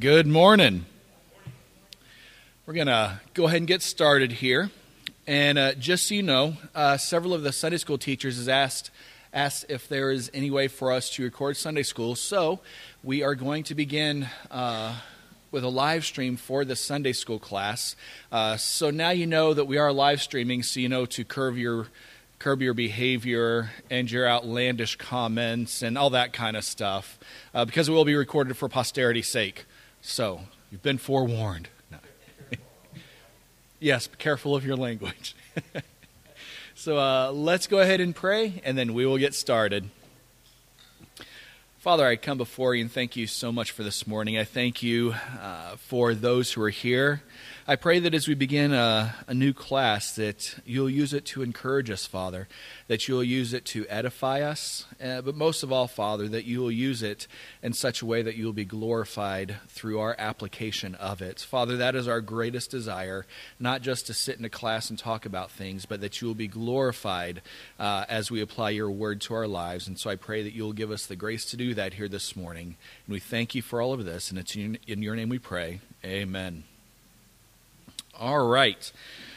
Good morning. We're going to go ahead and get started here. And uh, just so you know, uh, several of the Sunday school teachers has asked asked if there is any way for us to record Sunday school. So we are going to begin uh, with a live stream for the Sunday school class. Uh, so now you know that we are live streaming, so you know to curb your curb your behavior and your outlandish comments and all that kind of stuff, uh, because it will be recorded for posterity's sake. So, you've been forewarned. No. yes, be careful of your language. so, uh, let's go ahead and pray, and then we will get started. Father, I come before you and thank you so much for this morning. I thank you uh, for those who are here. I pray that as we begin a, a, new class, that you'll use it to encourage us, Father, that you'll use it to edify us, uh, but most of all, Father, that you will use it in such a way that you will be glorified through our application of it. Father, that is our greatest desire, not just to sit in a class and talk about things, but that you will be glorified uh, as we apply your word to our lives. And so I pray that you'll give us the grace to do that here this morning. And we thank you for all of this, and it's in your name we pray. Amen. All right.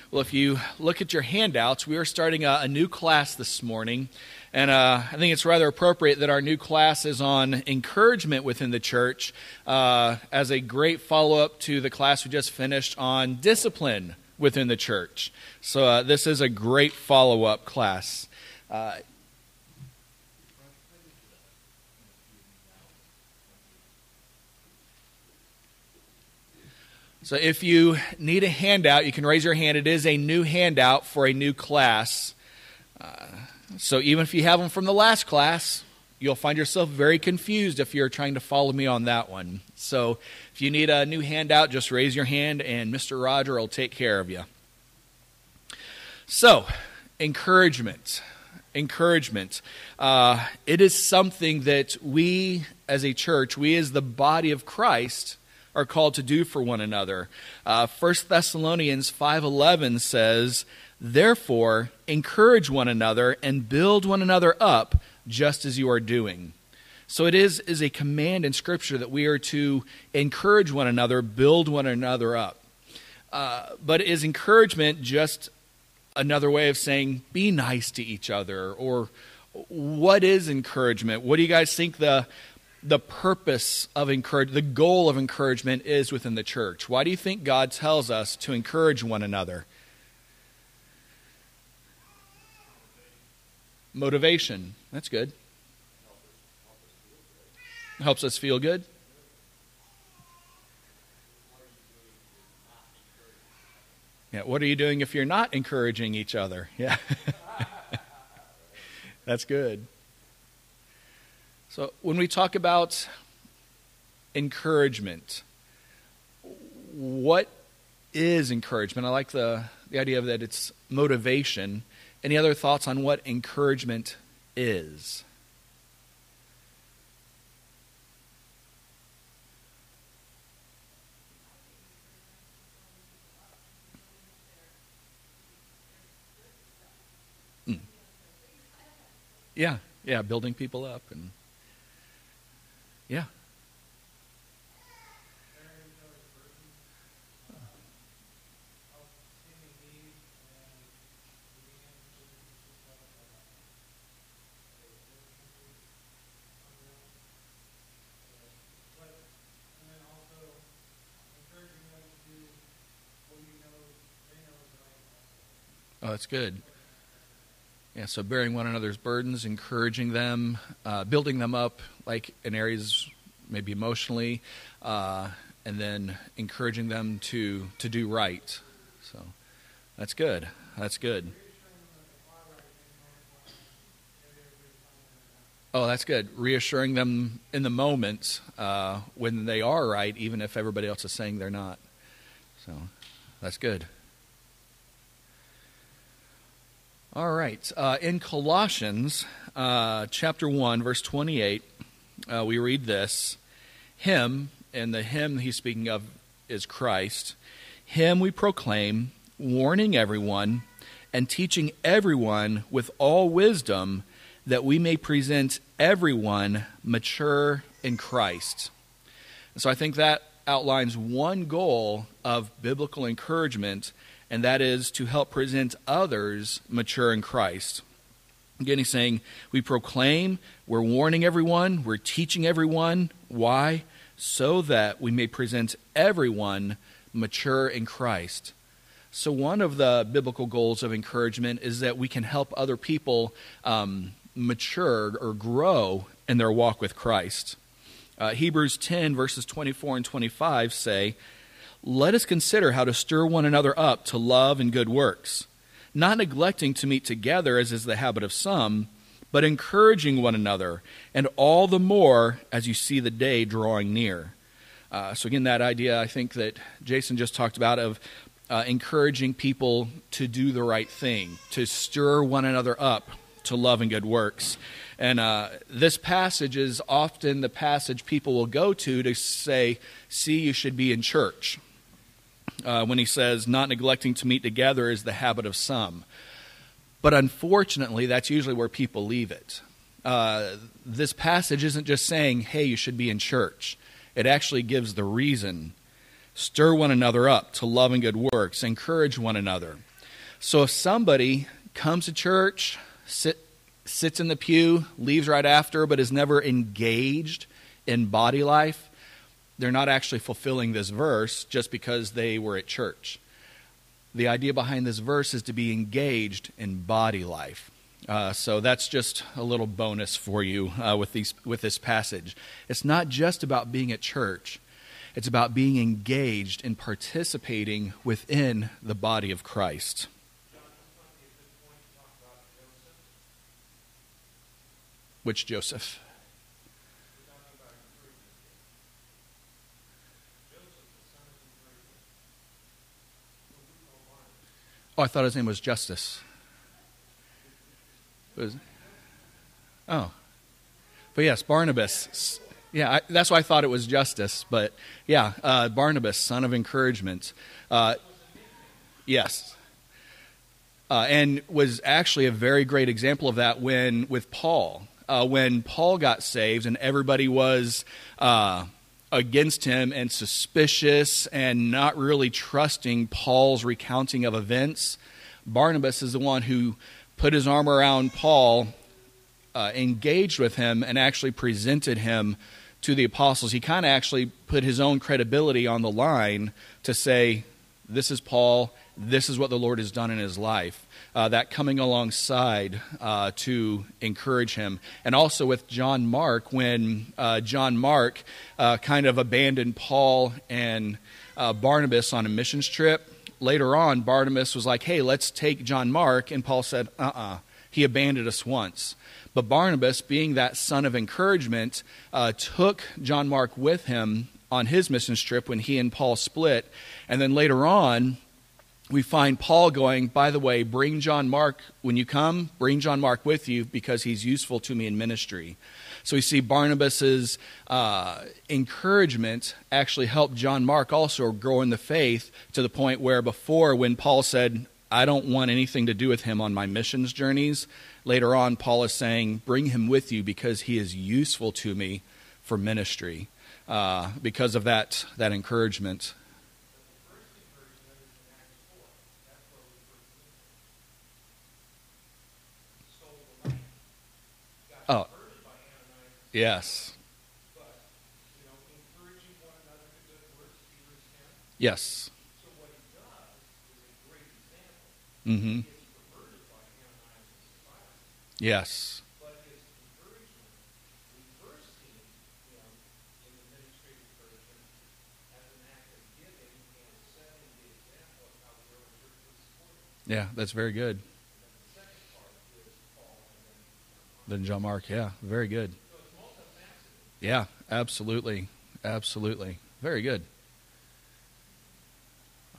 Well, if you look at your handouts, we are starting a, a new class this morning. And uh, I think it's rather appropriate that our new class is on encouragement within the church uh, as a great follow up to the class we just finished on discipline within the church. So, uh, this is a great follow up class. So if you need a handout, you can raise your hand. It is a new handout for a new class. Uh, so even if you have them from the last class, you'll find yourself very confused if you're trying to follow me on that one. So if you need a new handout, just raise your hand and Mr. Roger will take care of you. So, encouragement. Encouragement. Uh, it is something that we as a church, we as the body of Christ, are called to do for one another. Uh, 1 Thessalonians 5.11 says, Therefore, encourage one another and build one another up, just as you are doing. So it is, is a command in Scripture that we are to encourage one another, build one another up. Uh, but is encouragement just another way of saying be nice to each other? Or what is encouragement? What do you guys think the, the purpose of encourage the goal of encouragement is within the church. Why do you think god tells us to encourage one another? Motivation. That's good. Helps us feel good. Yeah what are you doing if you're not encouraging each other? Yeah. That's good so, when we talk about encouragement, what is encouragement? I like the, the idea of that it's motivation. Any other thoughts on what encouragement is? Hmm. Yeah, yeah, building people up and yeah. Oh, that's good. Yeah, so bearing one another's burdens, encouraging them, uh, building them up, like in areas maybe emotionally, uh, and then encouraging them to to do right. So that's good. That's good. Oh, that's good. Reassuring them in the moment uh, when they are right, even if everybody else is saying they're not. So that's good. All right. Uh, in Colossians uh, chapter 1, verse 28, uh, we read this Him, and the him he's speaking of is Christ. Him we proclaim, warning everyone and teaching everyone with all wisdom that we may present everyone mature in Christ. And so I think that outlines one goal of biblical encouragement, and that is to help present others mature in Christ. Again, he's saying, We proclaim, we're warning everyone, we're teaching everyone. Why? So that we may present everyone mature in Christ. So, one of the biblical goals of encouragement is that we can help other people um, mature or grow in their walk with Christ. Uh, Hebrews 10, verses 24 and 25 say, Let us consider how to stir one another up to love and good works, not neglecting to meet together as is the habit of some, but encouraging one another, and all the more as you see the day drawing near. Uh, so, again, that idea I think that Jason just talked about of uh, encouraging people to do the right thing, to stir one another up to love and good works. And uh, this passage is often the passage people will go to to say, see, you should be in church. Uh, when he says, not neglecting to meet together is the habit of some. But unfortunately, that's usually where people leave it. Uh, this passage isn't just saying, hey, you should be in church. It actually gives the reason. Stir one another up to love and good works, encourage one another. So if somebody comes to church, sit, sits in the pew, leaves right after, but is never engaged in body life, they're not actually fulfilling this verse just because they were at church. The idea behind this verse is to be engaged in body life. Uh, so that's just a little bonus for you uh, with these with this passage. It's not just about being at church; it's about being engaged and participating within the body of Christ. Which Joseph? Oh, I thought his name was Justus. Was, oh. But yes, Barnabas. Yeah, I, that's why I thought it was Justus. But yeah, uh, Barnabas, son of encouragement. Uh, yes uh, and was actually a very great example of that when with Paul. Uh, when Paul got saved and everybody was uh, against him and suspicious and not really trusting Paul's recounting of events, Barnabas is the one who put his arm around Paul, uh, engaged with him, and actually presented him to the apostles. He kind of actually put his own credibility on the line to say, This is Paul this is what the Lord has done in his life. Uh, that coming alongside uh, to encourage him. And also with John Mark, when uh, John Mark uh, kind of abandoned Paul and uh, Barnabas on a missions trip, later on, Barnabas was like, hey, let's take John Mark. And Paul said, uh uh-uh. uh He abandoned us once. But Barnabas, being that son of encouragement, took John Mark with him on his missions trip when he and Paul split. And then later on, we find Paul going, by the way, bring John Mark, when you come, bring John Mark with you because he's useful to me in ministry. So we see Barnabas's uh, encouragement actually helped John Mark also grow in the faith to the point where before, when Paul said, I don't want anything to do with him on my missions journeys, later on, Paul is saying, bring him with you because he is useful to me for ministry. Uh, because of that, that encouragement. Oh. Yes. Yes. Mm-hmm. Yes. Yeah, that's very good. Than John Mark. Yeah, very good. Yeah, absolutely. Absolutely. Very good.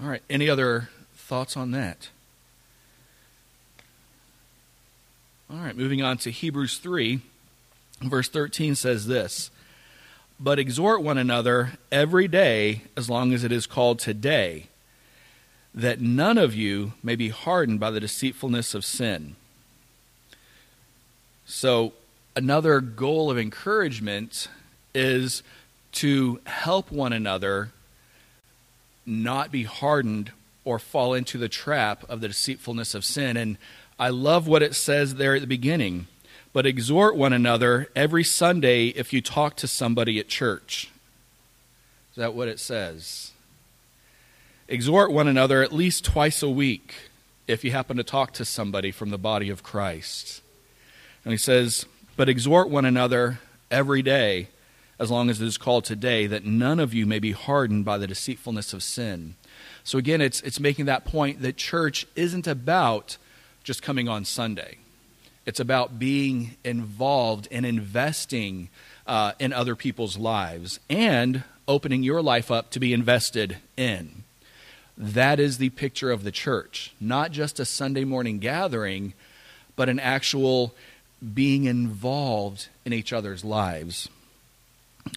All right. Any other thoughts on that? All right, moving on to Hebrews 3, verse 13 says this But exhort one another every day, as long as it is called today, that none of you may be hardened by the deceitfulness of sin. So, another goal of encouragement is to help one another not be hardened or fall into the trap of the deceitfulness of sin. And I love what it says there at the beginning. But exhort one another every Sunday if you talk to somebody at church. Is that what it says? Exhort one another at least twice a week if you happen to talk to somebody from the body of Christ. And he says, But exhort one another every day, as long as it is called today, that none of you may be hardened by the deceitfulness of sin. So again, it's, it's making that point that church isn't about just coming on Sunday. It's about being involved and investing uh, in other people's lives and opening your life up to be invested in. That is the picture of the church, not just a Sunday morning gathering, but an actual being involved in each other's lives.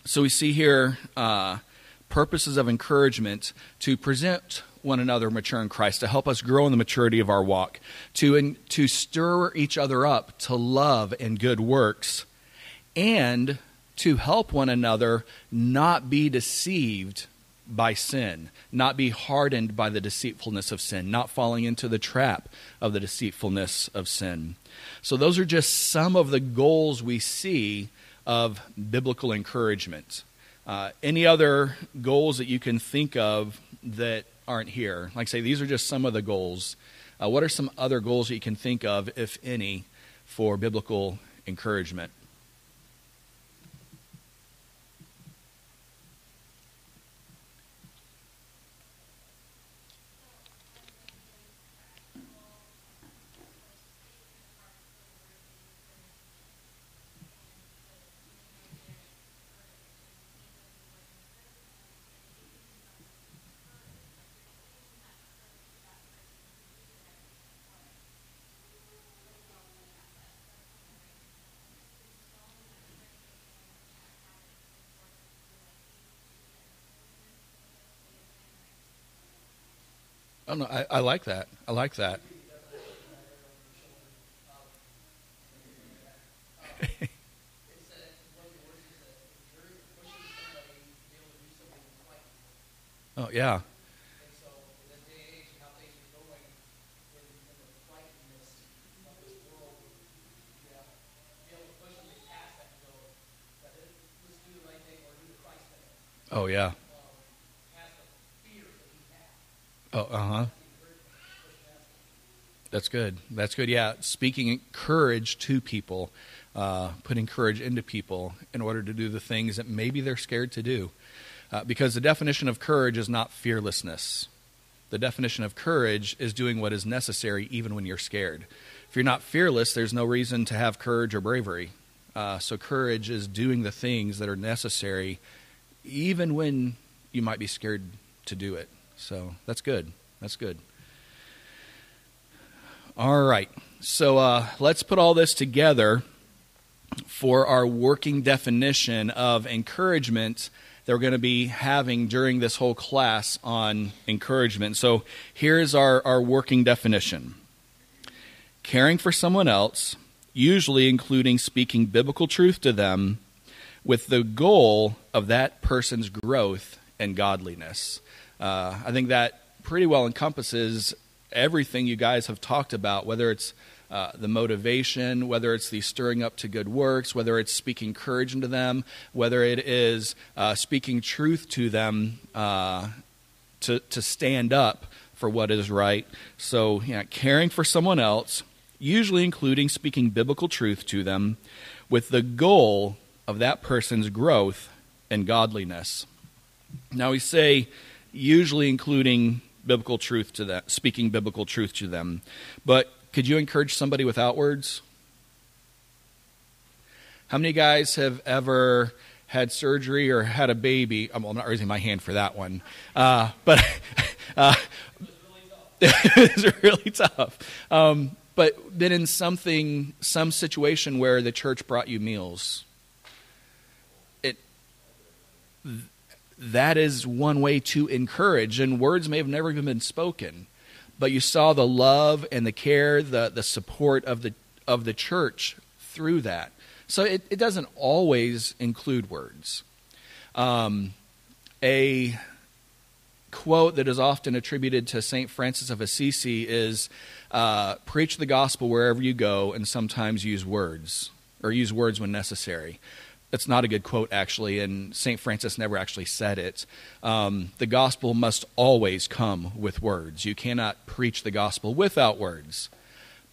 So we see here uh, purposes of encouragement to present one another mature in Christ, to help us grow in the maturity of our walk, to, in, to stir each other up to love and good works, and to help one another not be deceived by sin, not be hardened by the deceitfulness of sin, not falling into the trap of the deceitfulness of sin. So, those are just some of the goals we see of biblical encouragement. Uh, any other goals that you can think of that aren't here. Like I say, these are just some of the goals. Uh, what are some other goals that you can think of, if any, for biblical encouragement? No, I, I like that. I like that. oh, yeah. Oh, yeah. Oh, uh huh. That's good. That's good. Yeah, speaking courage to people, uh, putting courage into people in order to do the things that maybe they're scared to do. Uh, because the definition of courage is not fearlessness. The definition of courage is doing what is necessary even when you're scared. If you're not fearless, there's no reason to have courage or bravery. Uh, so, courage is doing the things that are necessary even when you might be scared to do it. So that's good. That's good. All right. So uh, let's put all this together for our working definition of encouragement that we're going to be having during this whole class on encouragement. So here's our, our working definition caring for someone else, usually including speaking biblical truth to them, with the goal of that person's growth and godliness. Uh, I think that pretty well encompasses everything you guys have talked about, whether it's uh, the motivation, whether it's the stirring up to good works, whether it's speaking courage into them, whether it is uh, speaking truth to them uh, to, to stand up for what is right. So, caring for someone else, usually including speaking biblical truth to them, with the goal of that person's growth and godliness. Now, we say, usually including biblical truth to that, speaking biblical truth to them. But could you encourage somebody without words? How many guys have ever had surgery or had a baby? I'm, I'm not raising my hand for that one, uh, but uh, it's really tough. Um, but been in something, some situation where the church brought you meals. It that is one way to encourage. And words may have never even been spoken, but you saw the love and the care, the, the support of the, of the church through that. So it, it doesn't always include words. Um, a quote that is often attributed to St. Francis of Assisi is uh, preach the gospel wherever you go and sometimes use words, or use words when necessary. That's not a good quote, actually, and St. Francis never actually said it. Um, the gospel must always come with words. You cannot preach the gospel without words,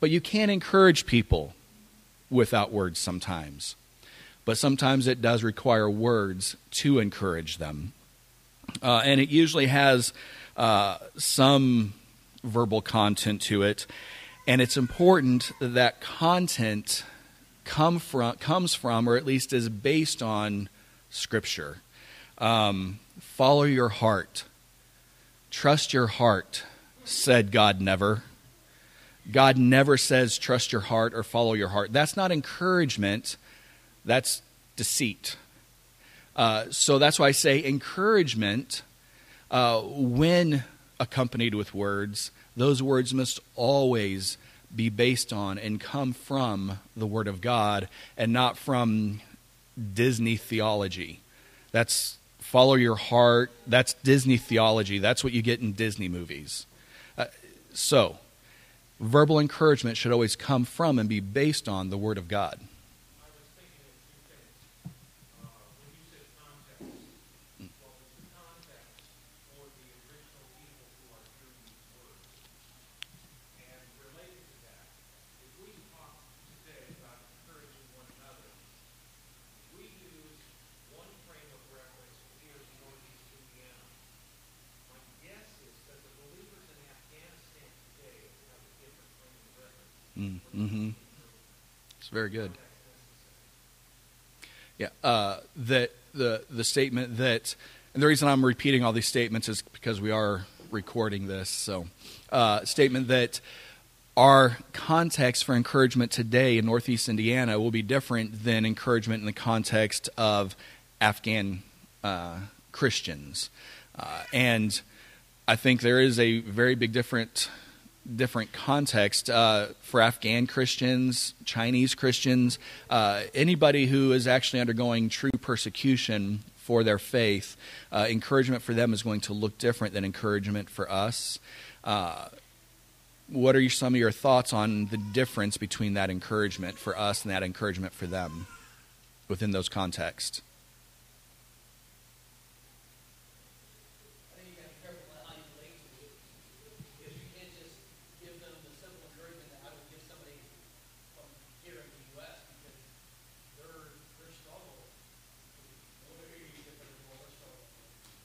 but you can encourage people without words sometimes. But sometimes it does require words to encourage them. Uh, and it usually has uh, some verbal content to it. And it's important that content come from, comes from, or at least is based on, Scripture. Um, follow your heart. Trust your heart, said God never. God never says trust your heart or follow your heart. That's not encouragement, that's deceit. Uh, so that's why I say encouragement, uh, when accompanied with words, those words must always be based on and come from the Word of God and not from Disney theology. That's follow your heart. That's Disney theology. That's what you get in Disney movies. Uh, so, verbal encouragement should always come from and be based on the Word of God. Mm-hmm. It's very good. Yeah, uh, that the the statement that, and the reason I'm repeating all these statements is because we are recording this. So, uh, statement that our context for encouragement today in Northeast Indiana will be different than encouragement in the context of Afghan uh, Christians, uh, and I think there is a very big different different context uh, for Afghan Christians, Chinese Christians, uh, anybody who is actually undergoing true persecution for their faith. Uh, encouragement for them is going to look different than encouragement for us. Uh, what are some of your thoughts on the difference between that encouragement for us and that encouragement for them within those contexts?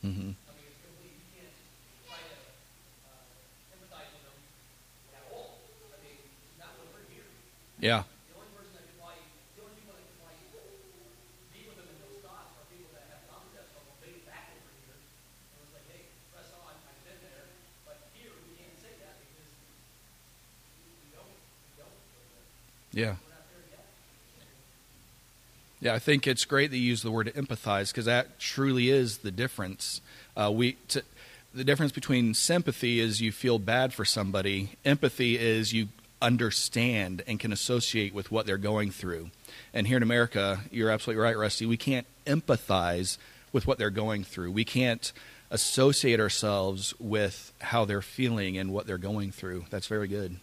Mm-hmm. Yeah. Yeah. Yeah, I think it's great that you use the word empathize because that truly is the difference. Uh, we the difference between sympathy is you feel bad for somebody. Empathy is you understand and can associate with what they're going through. And here in America, you're absolutely right, Rusty. We can't empathize with what they're going through. We can't associate ourselves with how they're feeling and what they're going through. That's very good.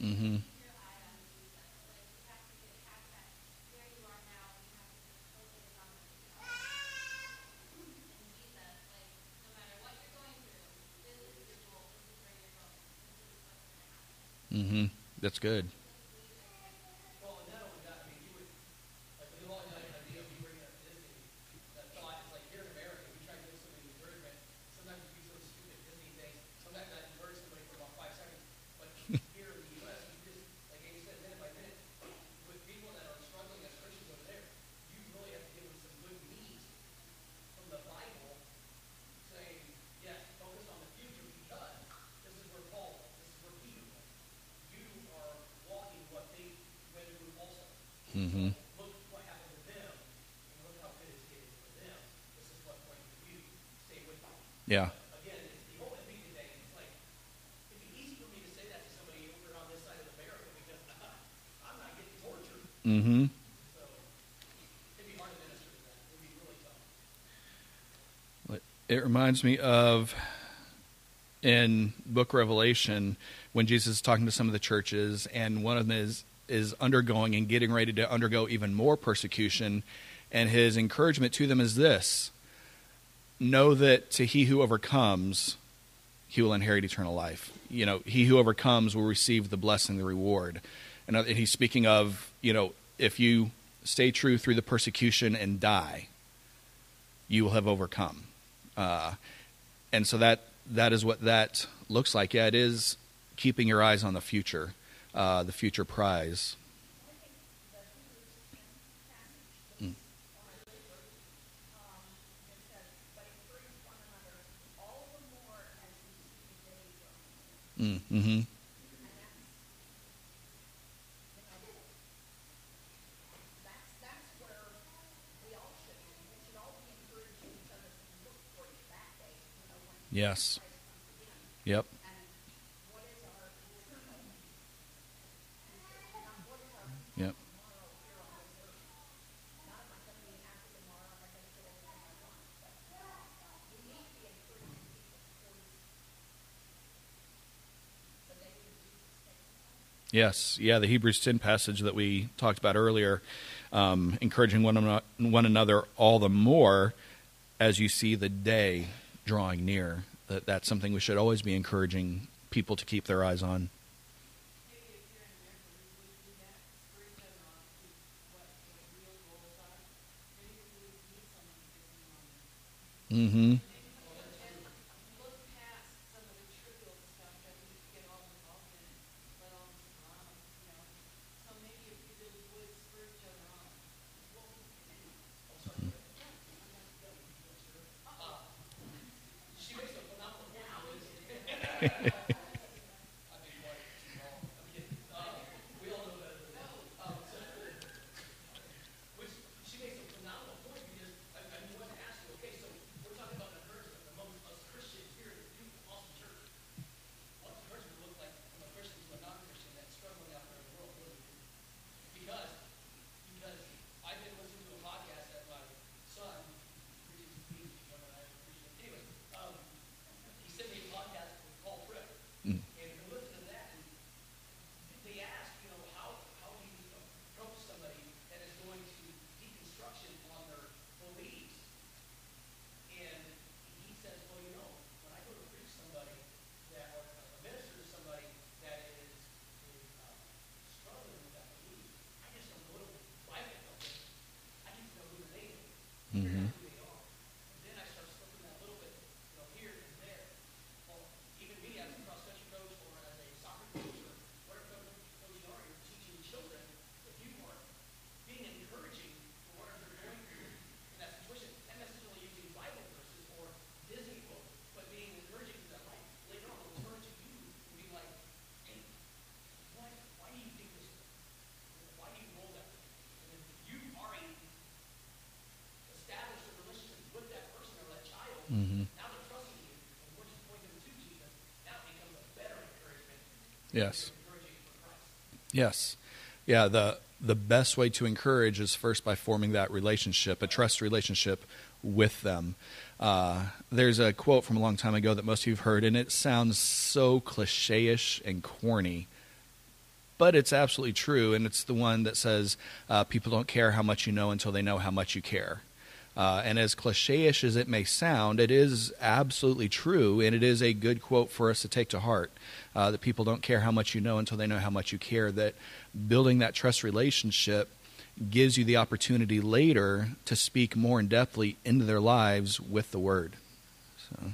Mm-hmm. Mm-hmm. That's good. Really tough. Mm-hmm. It reminds me of in book Revelation when Jesus is talking to some of the churches, and one of them is is undergoing and getting ready to undergo even more persecution, and his encouragement to them is this: Know that to he who overcomes, he will inherit eternal life. You know, he who overcomes will receive the blessing, the reward. And uh, he's speaking of, you know, if you stay true through the persecution and die, you will have overcome. Uh, and so that that is what that looks like. Yeah, it is keeping your eyes on the future, uh, the future prize. Mm-hmm. Yes. Yep. Yep. Yes, yeah, the Hebrews 10 passage that we talked about earlier, um, encouraging one, one another all the more as you see the day drawing near. That that's something we should always be encouraging people to keep their eyes on. Mm-hmm. Mm-hmm. Yes. Yes. Yeah, the the best way to encourage is first by forming that relationship, a trust relationship with them. Uh, there's a quote from a long time ago that most of you have heard, and it sounds so cliche-ish and corny, but it's absolutely true. And it's the one that says, uh, "People don't care how much you know until they know how much you care." Uh, and as cliche-ish as it may sound, it is absolutely true, and it is a good quote for us to take to heart. Uh, that people don't care how much you know until they know how much you care. That building that trust relationship gives you the opportunity later to speak more in depthly into their lives with the word. So.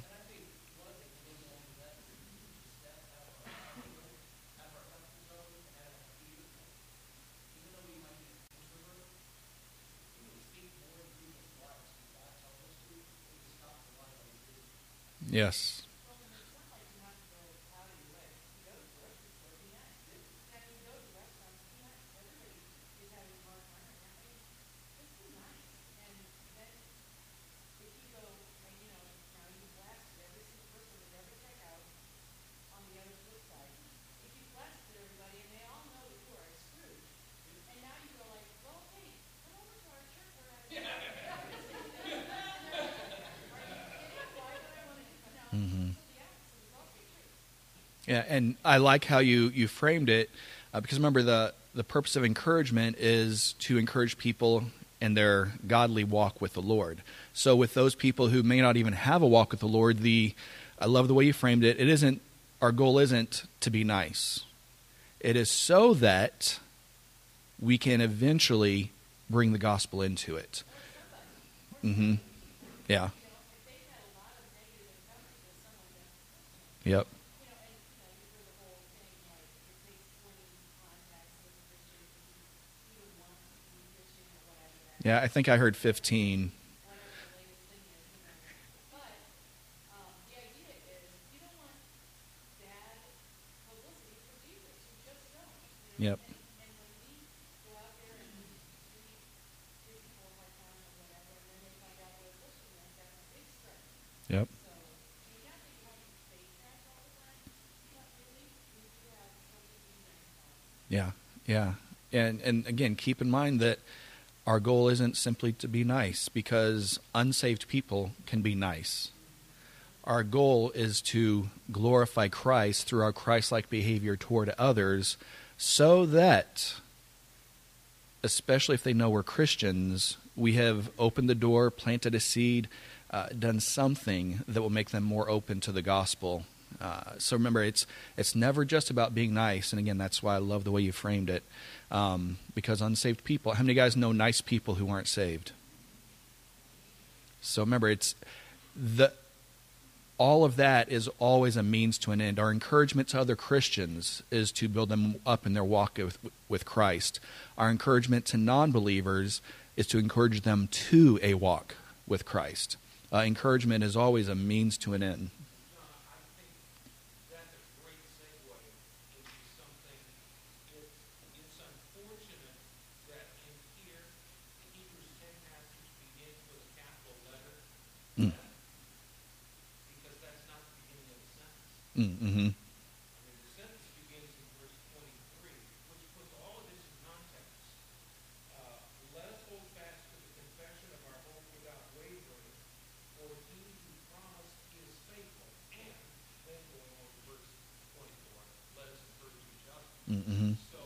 Yes. Yeah, and I like how you you framed it uh, because remember the the purpose of encouragement is to encourage people in their godly walk with the Lord. So with those people who may not even have a walk with the Lord, the I love the way you framed it. It isn't our goal isn't to be nice. It is so that we can eventually bring the gospel into it. Mm-hmm. Yeah. Yep. Yeah, I think I heard 15. Yep. Yep. Yeah, yeah. And and again, keep in mind that our goal isn't simply to be nice because unsaved people can be nice. Our goal is to glorify Christ through our Christ-like behavior toward others so that especially if they know we're Christians, we have opened the door, planted a seed, uh, done something that will make them more open to the gospel. Uh, so remember, it's it's never just about being nice, and again, that's why I love the way you framed it. Um, because unsaved people, how many guys know nice people who aren't saved? So remember, it's the all of that is always a means to an end. Our encouragement to other Christians is to build them up in their walk with, with Christ. Our encouragement to non believers is to encourage them to a walk with Christ. Uh, encouragement is always a means to an end. Mm-hmm. Mm-hmm. So,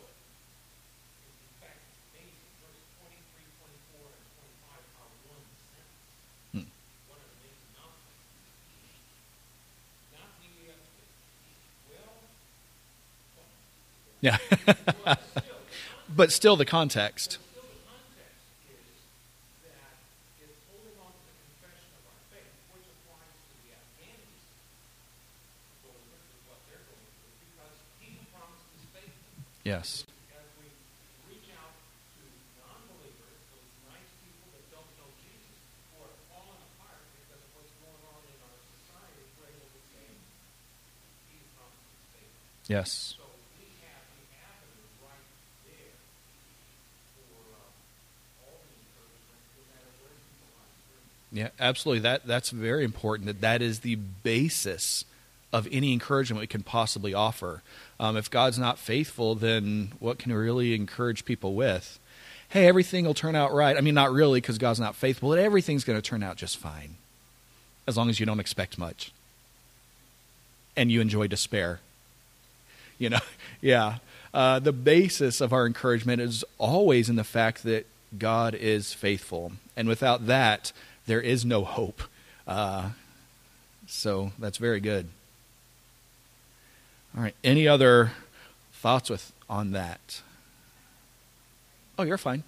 in fact, amazing. Verse 23, 24, and 25 are one sentence. Hmm. What an amazing outcome. Not leading up to, well, Yeah. but still, the context is that it's holding on to the confession of our faith, which applies to the Afghanis believers is what they're going through, because he who promised is faithful. Yes. as we reach out to non-believers, those nice people that don't know Jesus, who are falling apart because of what's going on in our society, we're able to say, He's promised His faithful. Yes. So we have the avenue right there for uh, all the encouragement, no matter where people are. Yeah, absolutely. That that's very important. That that is the basis of any encouragement we can possibly offer. Um, if God's not faithful, then what can we really encourage people with? Hey, everything will turn out right. I mean, not really, because God's not faithful, but everything's going to turn out just fine, as long as you don't expect much, and you enjoy despair. You know, yeah. Uh, the basis of our encouragement is always in the fact that God is faithful, and without that, there is no hope. Uh, so that's very good. All right. Any other thoughts with on that? Oh, you're fine.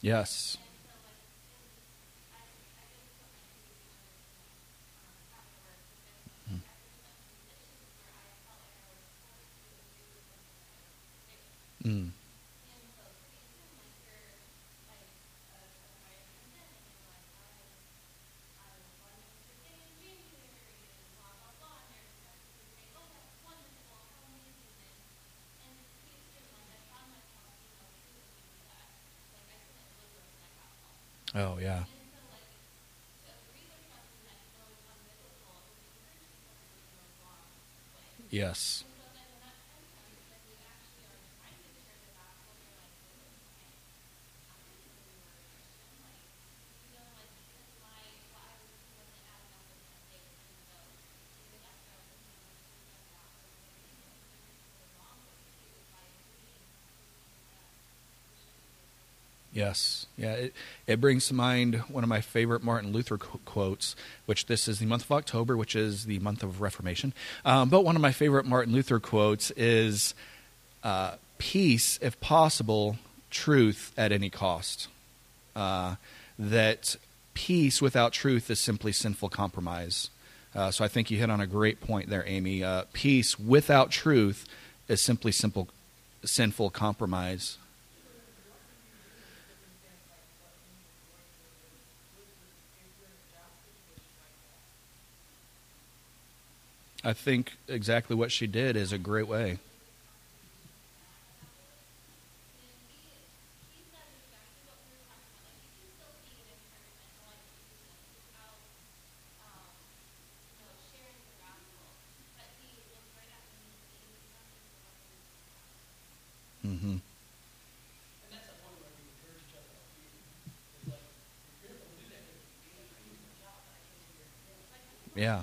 Yes. Mm. Oh yeah. Yes. Yes. Yeah. It, it brings to mind one of my favorite Martin Luther qu- quotes, which this is the month of October, which is the month of Reformation. Um, but one of my favorite Martin Luther quotes is uh, peace, if possible, truth at any cost. Uh, that peace without truth is simply sinful compromise. Uh, so I think you hit on a great point there, Amy. Uh, peace without truth is simply simple, sinful compromise. I think exactly what she did is a great way. Mm-hmm. Yeah.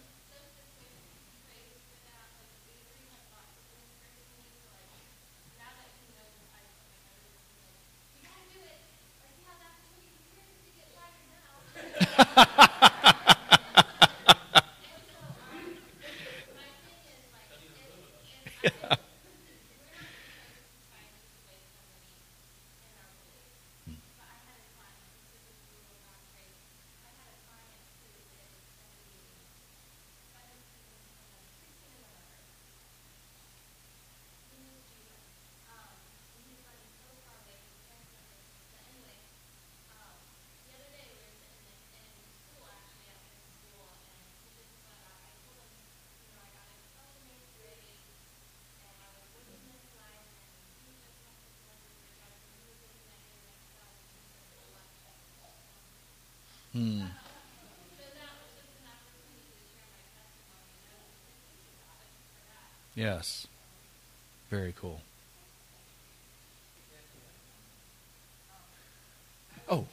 Hmm. Yes. Very cool. Oh.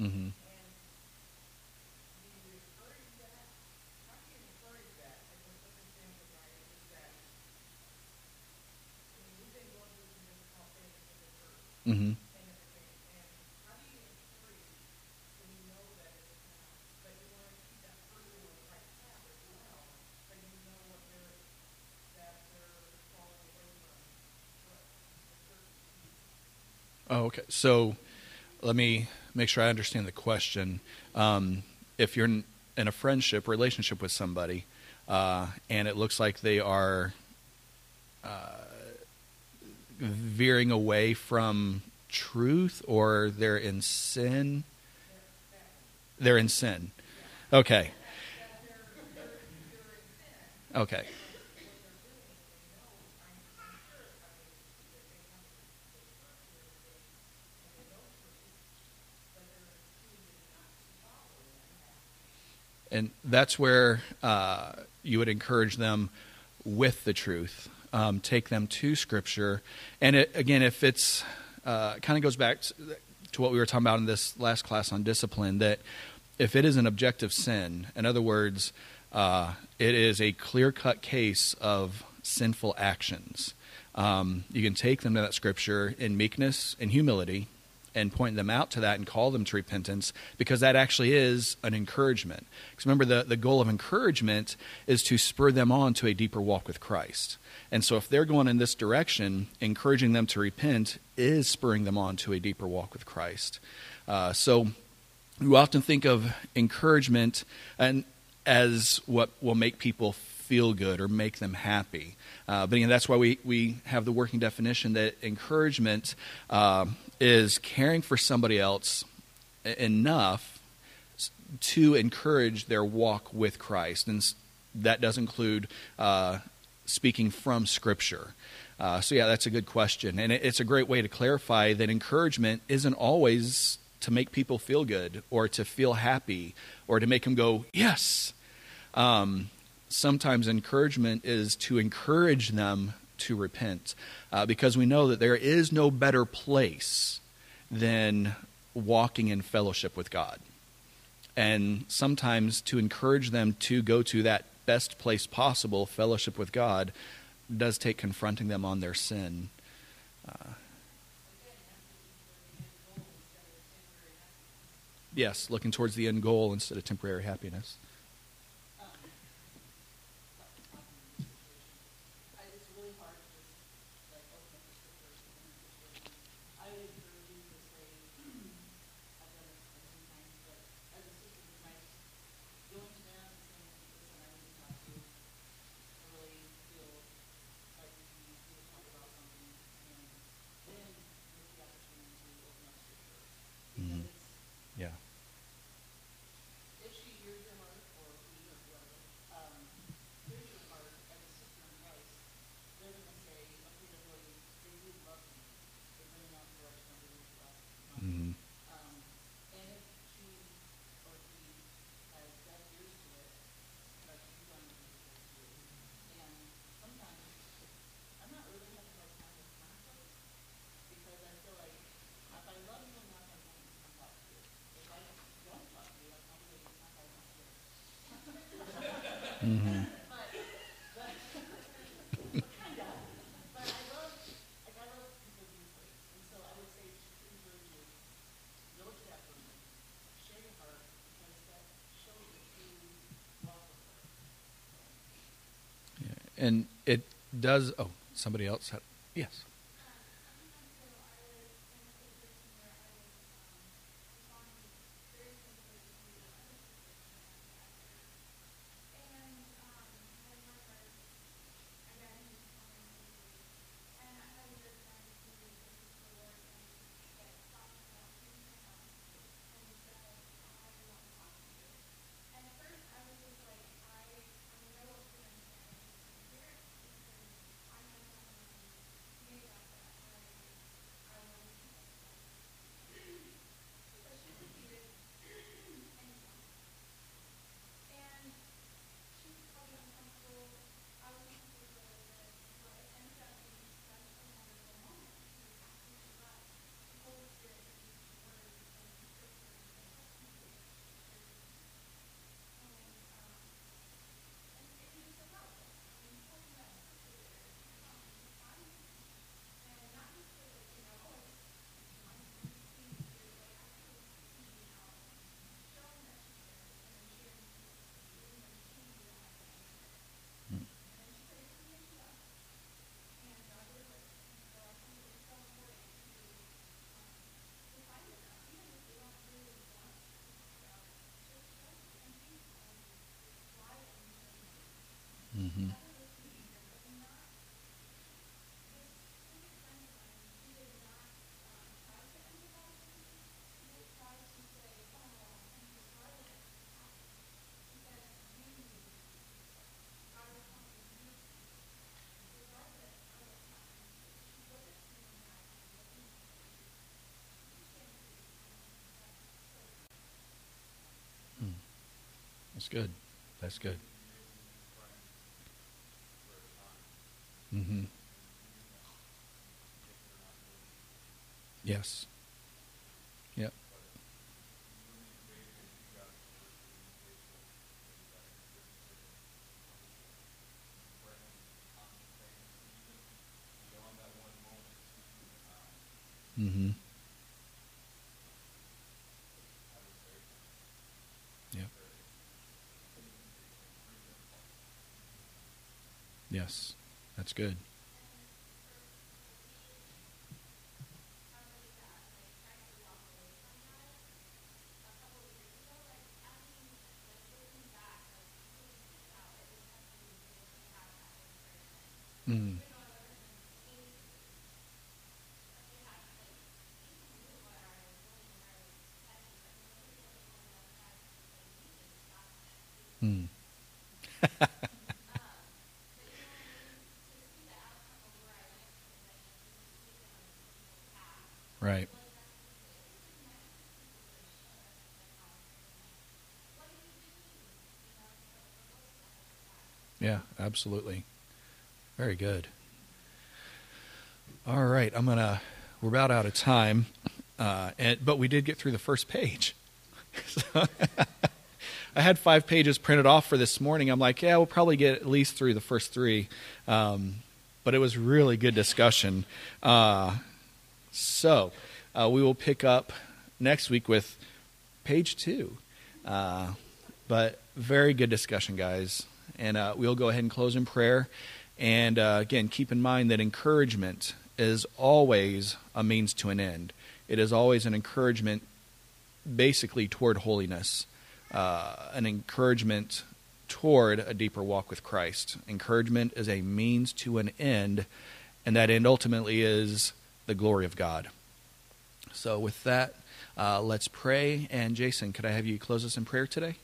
Mm-hmm. Mm-hmm. Oh, okay. So let me make sure I understand the question. Um, if you're in, a friendship relationship with somebody, uh, and it looks like they are uh, veering away from truth, or they're in sin, they're in sin. Okay. Okay. And that's where uh, you would encourage them with the truth. Um, take them to Scripture. And it, again, if it's uh, kind of goes back to, what we were talking about in this last class on discipline, that if it is an objective sin, in other words, uh, it is a clear cut case of sinful actions. Um, you can take them to that scripture in meekness and humility and point them out to that and call them to repentance because that actually is an encouragement. Because remember, the, the goal of encouragement is to spur them on to a deeper walk with Christ. And so if they're going in this direction, encouraging them to repent is spurring them on to a deeper walk with Christ. Uh, so we often think of encouragement and as what will make people feel good or make them happy. Uh, but again, that's why we, we have the working definition that encouragement uh, is caring for somebody else enough to encourage their walk with Christ. And that does include uh, speaking from Scripture? Uh, so, yeah, that's a good question. And it's a great way to clarify that encouragement isn't always to make people feel good or to feel happy or to make them go, yes. Um, sometimes encouragement is to encourage them to repent uh, because we know that there is no better place than walking in fellowship with God. And sometimes to encourage them to go to that best place possible, fellowship with God, does take confronting them on their sin. Uh, yes, looking towards the end goal instead of temporary happiness. Mm-hmm. and it does. Oh, somebody else had. Yes. That's good. That's good. Mm-hmm. Yes. Yes, that's good. Mm. Mm. Yeah, absolutely. Very good. All right, I'm gonna. We're about out of time, uh, and but we did get through the first page. So I had five pages printed off for this morning. I'm like, yeah, we'll probably get at least through the first three, um, but it was really good discussion. Uh, so uh, we will pick up next week with page two. Uh, but very good discussion, guys. And uh, we'll go ahead and close in prayer. And uh, again, keep in mind that encouragement is always a means to an end. It is always an encouragement, basically, toward holiness, uh, an encouragement toward a deeper walk with Christ. Encouragement is a means to an end, and that end ultimately is the glory of God. So, with that, uh, let's pray. And Jason, could I have you close us in prayer today?